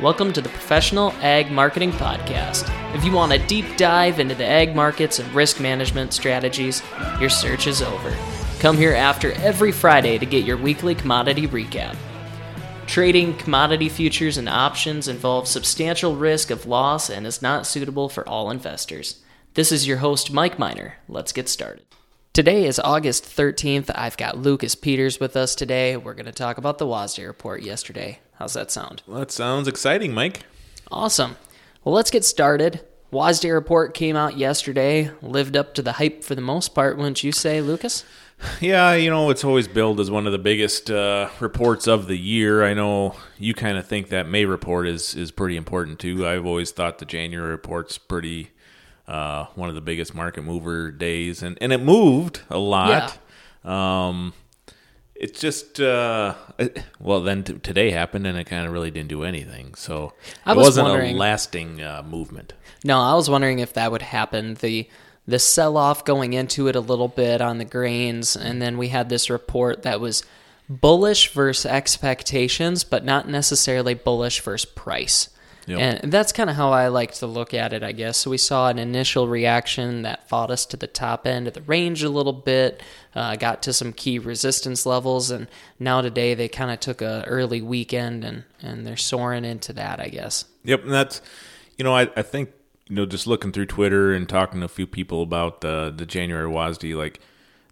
Welcome to the Professional Ag Marketing Podcast. If you want a deep dive into the ag markets and risk management strategies, your search is over. Come here after every Friday to get your weekly commodity recap. Trading commodity futures and options involves substantial risk of loss and is not suitable for all investors. This is your host, Mike Miner. Let's get started. Today is August 13th. I've got Lucas Peters with us today. We're going to talk about the WASDE report yesterday. How's that sound? Well, that sounds exciting, Mike. Awesome. Well, let's get started. WASDE report came out yesterday, lived up to the hype for the most part, wouldn't you say, Lucas? Yeah, you know, it's always billed as one of the biggest uh, reports of the year. I know you kind of think that May report is, is pretty important too. I've always thought the January report's pretty uh, one of the biggest market mover days, and, and it moved a lot. Yeah. Um, it's just uh, well then t- today happened and it kind of really didn't do anything so it was not a lasting uh, movement no i was wondering if that would happen the the sell off going into it a little bit on the grains and then we had this report that was bullish versus expectations but not necessarily bullish versus price Yep. And that's kind of how I like to look at it, I guess. So we saw an initial reaction that fought us to the top end of the range a little bit, uh, got to some key resistance levels, and now today they kind of took a early weekend and, and they're soaring into that, I guess. Yep, and that's, you know, I, I think, you know, just looking through Twitter and talking to a few people about the, the January WASDE, like,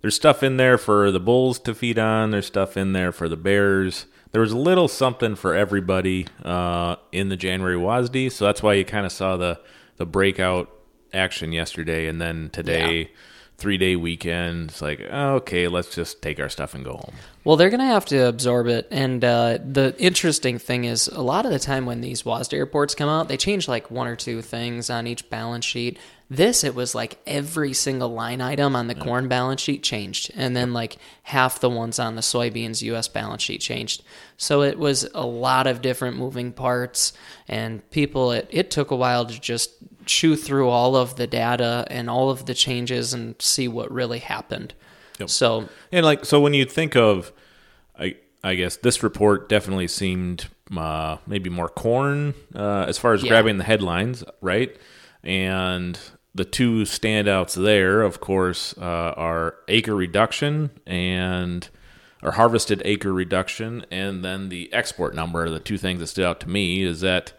there's stuff in there for the Bulls to feed on, there's stuff in there for the Bears there was a little something for everybody uh, in the January WASDE, so that's why you kind of saw the the breakout action yesterday, and then today. Yeah. Three day weekend. It's like, okay, let's just take our stuff and go home. Well, they're going to have to absorb it. And uh, the interesting thing is, a lot of the time when these WASDE reports come out, they change like one or two things on each balance sheet. This, it was like every single line item on the yeah. corn balance sheet changed, and then like half the ones on the soybeans U.S. balance sheet changed. So it was a lot of different moving parts, and people. It, it took a while to just chew through all of the data and all of the changes and see what really happened. Yep. So and like so when you think of, I I guess this report definitely seemed uh, maybe more corn uh, as far as yeah. grabbing the headlines, right? And the two standouts there, of course, uh, are acre reduction and or harvested acre reduction, and then the export number. The two things that stood out to me is that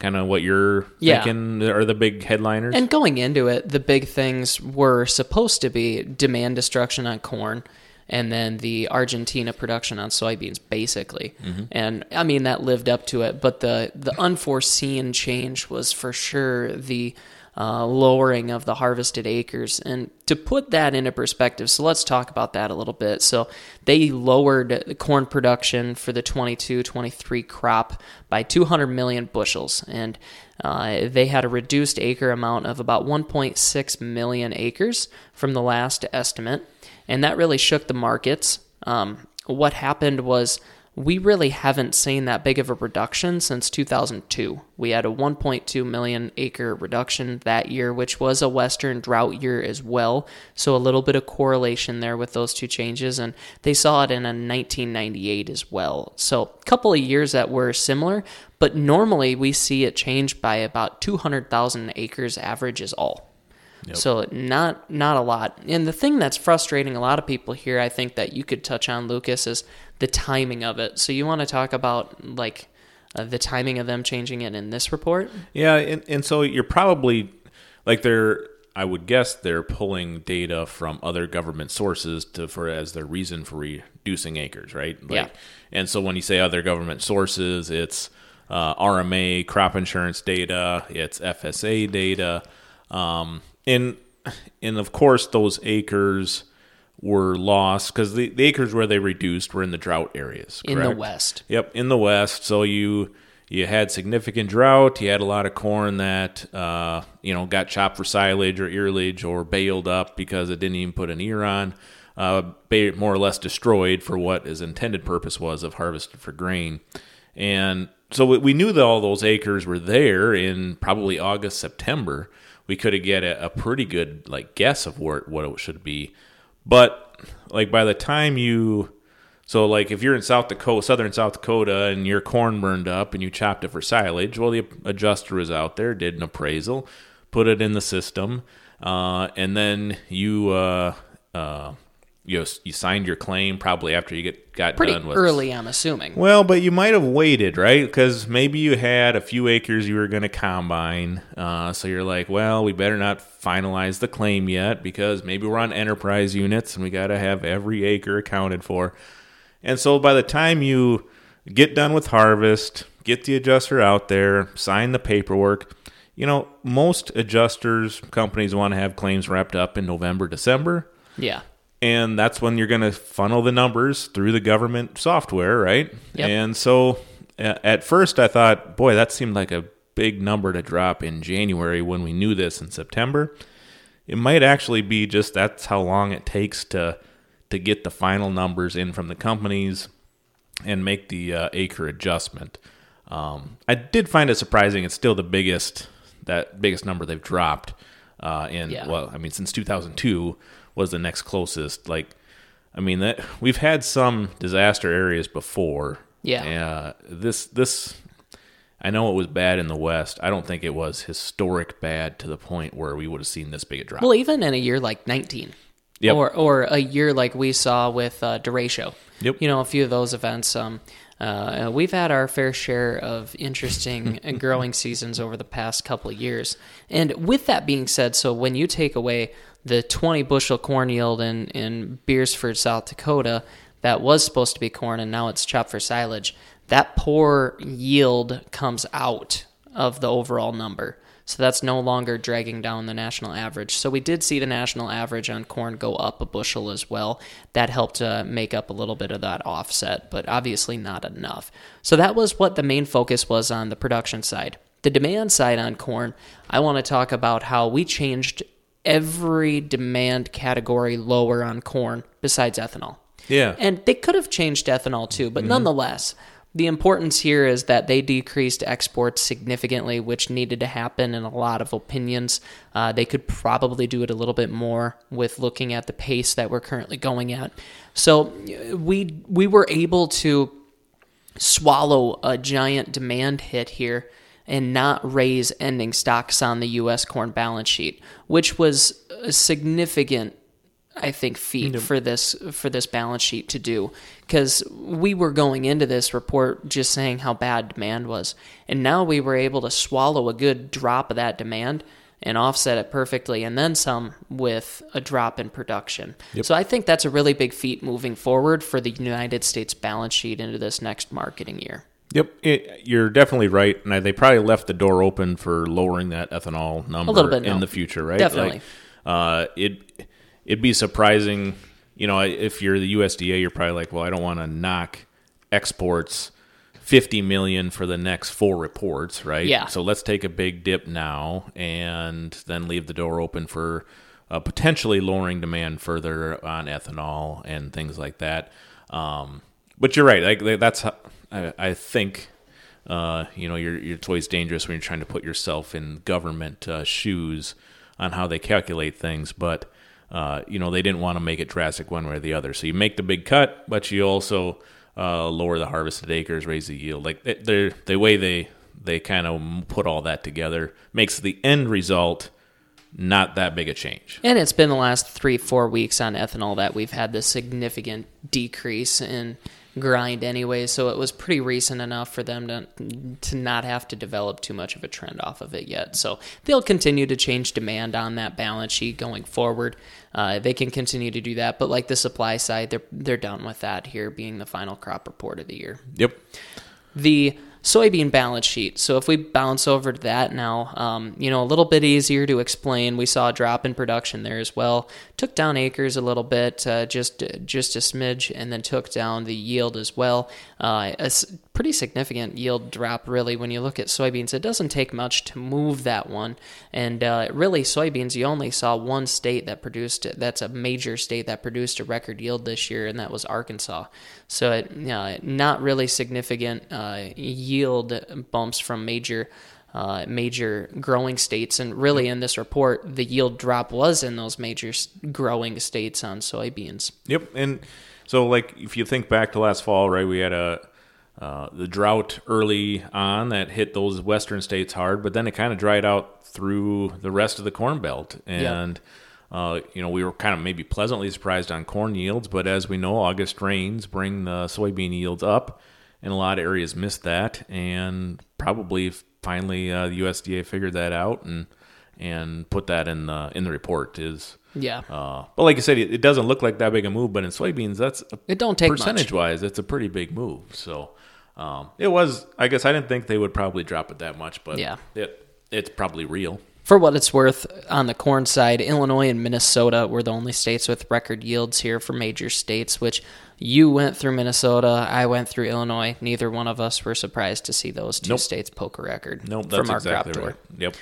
kind of what you're yeah. thinking are the big headliners. And going into it, the big things were supposed to be demand destruction on corn and then the Argentina production on soybeans, basically. Mm-hmm. And I mean that lived up to it, but the the unforeseen change was for sure the uh, lowering of the harvested acres. And to put that into perspective, so let's talk about that a little bit. So they lowered the corn production for the 22 23 crop by 200 million bushels. And uh, they had a reduced acre amount of about 1.6 million acres from the last estimate. And that really shook the markets. Um, what happened was we really haven't seen that big of a reduction since 2002. We had a 1.2 million acre reduction that year, which was a Western drought year as well. So a little bit of correlation there with those two changes. And they saw it in a 1998 as well. So a couple of years that were similar, but normally we see it change by about 200,000 acres average is all. Yep. So not not a lot. And the thing that's frustrating a lot of people here, I think that you could touch on, Lucas, is the timing of it. So you want to talk about like uh, the timing of them changing it in this report? Yeah, and, and so you're probably like they're I would guess they're pulling data from other government sources to for as their reason for reducing acres, right? Like, yeah. And so when you say other government sources, it's uh, RMA crop insurance data, it's FSA data. Um, and and of course those acres were lost because the, the acres where they reduced were in the drought areas correct? in the west. Yep in the west. So you you had significant drought. You had a lot of corn that uh, you know got chopped for silage or earlage or baled up because it didn't even put an ear on uh, more or less destroyed for what his intended purpose was of harvested for grain. And so we knew that all those acres were there in probably august september we could have get a, a, pretty good like guess of where, what it should be. But like by the time you So, like, if you're in South Dakota, southern South Dakota, and your corn burned up and you chopped it for silage, well, the adjuster was out there, did an appraisal, put it in the system, uh, and then you uh, uh, you you signed your claim probably after you get got Pretty done with early, I'm assuming. well, but you might have waited, right? Because maybe you had a few acres you were going to combine. Uh, so you're like, well, we better not finalize the claim yet because maybe we're on enterprise units and we got to have every acre accounted for. And so by the time you get done with harvest, get the adjuster out there, sign the paperwork, you know, most adjusters, companies want to have claims wrapped up in November, December Yeah. And that's when you're going to funnel the numbers through the government software, right? Yep. And so at first I thought, boy, that seemed like a big number to drop in January when we knew this in September. It might actually be just that's how long it takes to to get the final numbers in from the companies and make the uh, acre adjustment. Um, I did find it surprising. It's still the biggest that biggest number they've dropped uh, in Yeah. well, I mean, since 2002 was the next closest. Like, I mean that we've had some disaster areas before. Yeah. Uh, this this I know it was bad in the West. I don't think it was historic bad to the point where we would have seen this big a drop. Well, even in a year like 19, Yep. or or a year like we saw with uh, derecho. Yep. You know, a few of those events. Um, uh, we've had our fair share of interesting uh, growing seasons over the past couple of years. And with that being said, so when you take away the 20 bushel corn yield in, in Beresford, South Dakota, that was supposed to be corn and now it's chopped for silage, that poor yield comes out of the overall number. So that's no longer dragging down the national average. So we did see the national average on corn go up a bushel as well. That helped uh, make up a little bit of that offset, but obviously not enough. So that was what the main focus was on the production side. The demand side on corn, I want to talk about how we changed every demand category lower on corn besides ethanol. yeah. And they could have changed ethanol too, but nonetheless, the importance here is that they decreased exports significantly, which needed to happen in a lot of opinions. Uh, they could probably do it a little bit more with looking at the pace that we're currently going at. So uh, we we were able to swallow a giant demand hit here and not raise ending stocks on the U.S. corn balance sheet, which was a significant, I think, feat for this for this balance sheet to do, because we were going into this report just saying how bad demand was, and now we were able to swallow a good drop of that demand and offset it perfectly, and then some with a drop in production. So I think that's a really big feat moving forward for the United States balance sheet into this next marketing year. Yep, it, you're definitely right, and they probably left the door open for lowering that ethanol number a little bit, in no. the future, right? Definitely. Like, uh, it it'd be surprising, you know, if you're the USDA, you're probably like, well, I don't want to knock exports 50 million for the next four reports, right? Yeah. So let's take a big dip now and then leave the door open for uh, potentially lowering demand further on ethanol and things like that. Um, but you're right. Like that's how, I, I think. Uh, you know, you're, you're, it's always dangerous when you're trying to put yourself in government uh, shoes on how they calculate things. But uh, you know, they didn't want to make it drastic one way or the other. So you make the big cut, but you also uh, lower the harvested acres, raise the yield. Like they the way they they kind of put all that together makes the end result not that big a change. And it's been the last three, four weeks on ethanol that we've had this significant decrease in grind anyway. So it was pretty recent enough for them to to not have to develop too much of a trend off of it yet. So they'll continue to change demand on that balance sheet going forward. Uh, they can continue to do that, but like the supply side, they're they're done with that here, being the final crop report of the year Yep. the soybean balance sheet. So if we bounce over to that now, um, you know, a little bit easier to explain. We saw a drop in production there as well. Took down acres a little bit, uh, just just a smidge, and then took down the yield as well. Uh, pretty significant yield drop, really. When you look at soybeans, it doesn't take much to move that one. And uh, really, soybeans, you only saw one state that produced it. That's a major state that produced a record yield this year, and that was Arkansas. So it, uh, not really significant uh, yield bumps from major. Uh, major growing states, and really in this report, the yield drop was in those major growing states on soybeans. Yep, and So, like, if you think back to last fall, right, we had a uh, the drought early on that hit those western states hard, but then it kind of dried out through the rest of the corn belt, and uh, you know we were kind of maybe pleasantly surprised on corn yields. But as we know, August rains bring the soybean yields up, and a lot of areas missed that, and probably finally uh, the USDA figured that out and and put that in the in the report is yeah. Uh, but like I said, it, it, doesn't look like that big a move. But in soybeans, that's a, it don't take percentage much. wise, it's a pretty big move. So um, it was. I guess I didn't think they would probably drop it that much, but yeah, it it's probably real. For what it's worth, on the corn side, Illinois and Minnesota were the only states with record yields here for major states. Which you went through Minnesota, I went through Illinois. Neither one of us were surprised to see those two nope. states poke a record. Nope, that's from our exactly crop tour. Right. Yep.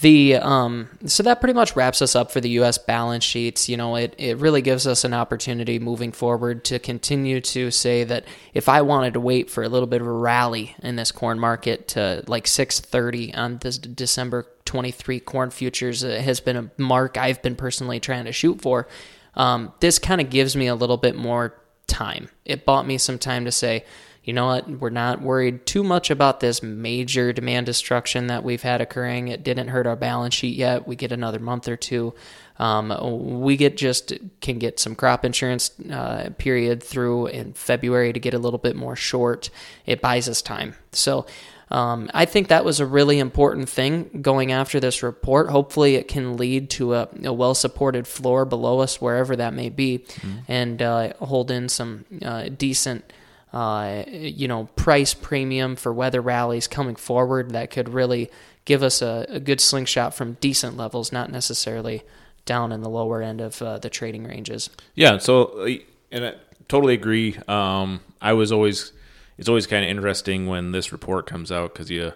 The um, so that pretty much wraps us up for the U.S. balance sheets. You know, it it really gives us an opportunity moving forward to continue to say that if I wanted to wait for a little bit of a rally in this corn market to like 6:30 on this December 23 corn futures uh, has been a mark I've been personally trying to shoot for. Um, this kind of gives me a little bit more time. It bought me some time to say you know what, we're not worried too much about this major demand destruction that we've had occurring. It didn't hurt our balance sheet yet. We get another month or two. Um, we get just can get some crop insurance uh, period through in February to get a little bit more short. It buys us time. So um, I think that was a really important thing going after this report. Hopefully, it can lead to a, a well supported floor below us, wherever that may be, mm-hmm. and uh, hold in some uh, decent uh, you know, price premium for weather rallies coming forward that could really give us a, a good slingshot from decent levels, not necessarily down in the lower end of uh, the trading ranges. Yeah. So, uh, and I totally agree. Um, I was always, it's always kind of interesting when this report comes out because you,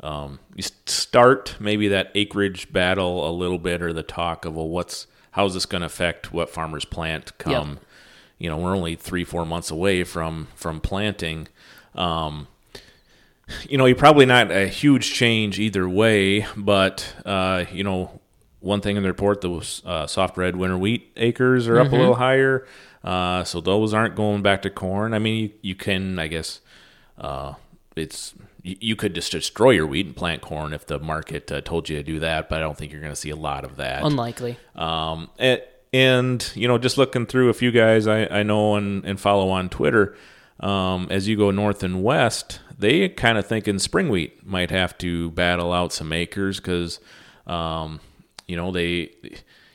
um, you start maybe that acreage battle a little bit or the talk of well, what's how's this going to affect what farmers plant come. Yep you know we're only three four months away from from planting um, you know you're probably not a huge change either way but uh, you know one thing in the report the uh, soft red winter wheat acres are mm-hmm. up a little mm-hmm. higher uh, so those aren't going back to corn i mean you, you can i guess uh, it's you, could just destroy your wheat and plant corn if the market uh, told you to do that but i don't think you're going to see a lot of that unlikely um, it, and you know, just looking through a few guys I, I know and, and follow on Twitter, um, as you go north and west, they kind of thinking spring wheat might have to battle out some acres because, um, you know, they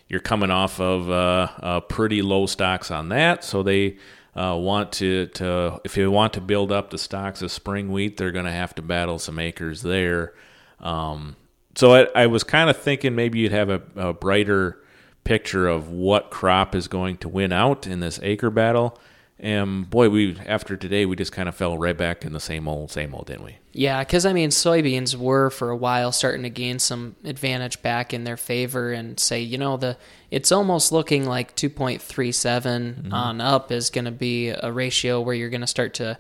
you're coming off of uh, uh, pretty low stocks on that, so they uh, want to to if you want to build up the stocks of spring wheat, they're going to have to battle some acres there. Um, so I, I was kind of thinking maybe you'd have a, a brighter picture of what crop is going to win out in this acre battle. And boy, we after today, we just kind of fell right back in the same old, same old, didn't we? Yeah, because I mean, soybeans were for a while starting to gain some advantage back in their favor, and say, you know, the it's almost looking like 2.37 mm-hmm. on up is going to be a ratio where you're going to start to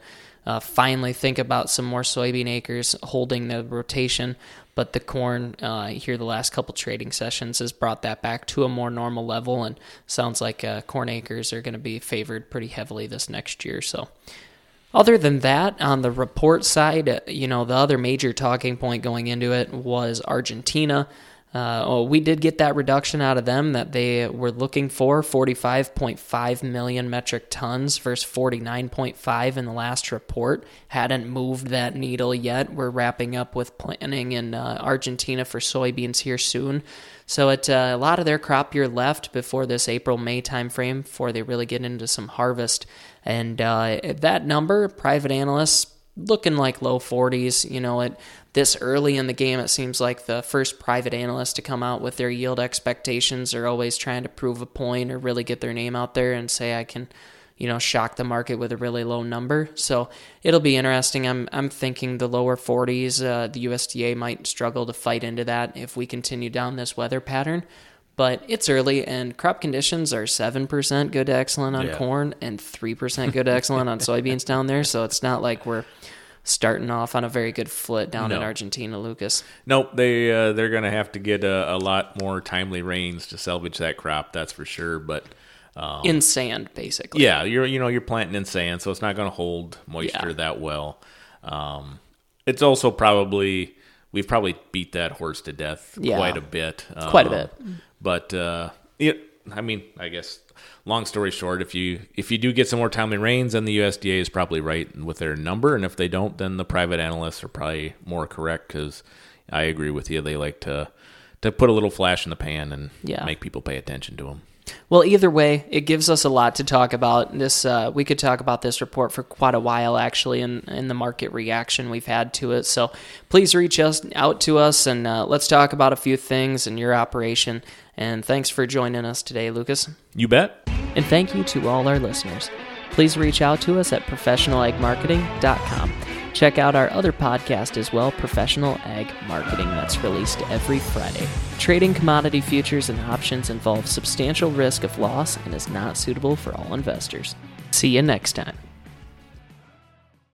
uh, finally think about some more soybean acres holding the rotation. But the corn uh, here the last couple trading sessions has brought that back to a more normal level, and sounds like uh, corn acres are going to be favored pretty heavily this next year. So. Other than that, on the report side, uh, you know, the other major talking point going into it was Argentina. Uh, we did get that reduction out of them that they were looking for 45.5 million metric tons versus 49.5 in the last report. Hadn't moved that needle yet. We're wrapping up with planning in uh, Argentina for soybeans here soon. So uh, a lot of their crop year left before this April May timeframe before they really get into some harvest. And uh, that number, private analysts looking like low 40s. You know, it this early in the game, it seems like the first private analyst to come out with their yield expectations are always trying to prove a point or really get their name out there and say, I can, you know, shock the market with a really low number. So it'll be interesting. I'm, I'm thinking the lower 40s, uh, the USDA might struggle to fight into that if we continue down this weather pattern. But it's early, and crop conditions are 7% good to excellent on yeah. corn and 3% good to excellent on soybeans down there. So it's not like we're starting off on a very good foot down no. in Argentina, Lucas. Nope, they uh, they're going to have to get a, a, lot more timely rains to salvage that crop. That's for sure. But Um, in sand, basically. Yeah, you're you know you're planting in sand, so it's not going to hold moisture Yeah. that well. Um, it's also probably we've probably beat that horse to death Yeah. quite a bit. Quite a Um, bit. But uh, it, I mean, I guess long story short, if you if you do get some more timely rains, then the USDA is probably right with their number, and if they don't, then the private analysts are probably more correct because I agree with you. They like to to put a little flash in the pan and Yeah. make people pay attention to them. Well, either way, it gives us a lot to talk about. This uh, we could talk about this report for quite a while, actually, in, in the market reaction we've had to it. So please reach us out to us and uh, let's talk about a few things in your operation. And thanks for joining us today, Lucas. You bet. And thank you to all our listeners. Please reach out to us at professionalagmarketing.com. Check out our other podcast as well, Professional Ag Marketing, that's released every Friday. Trading commodity futures and options involves substantial risk of loss and is not suitable for all investors. See you next time.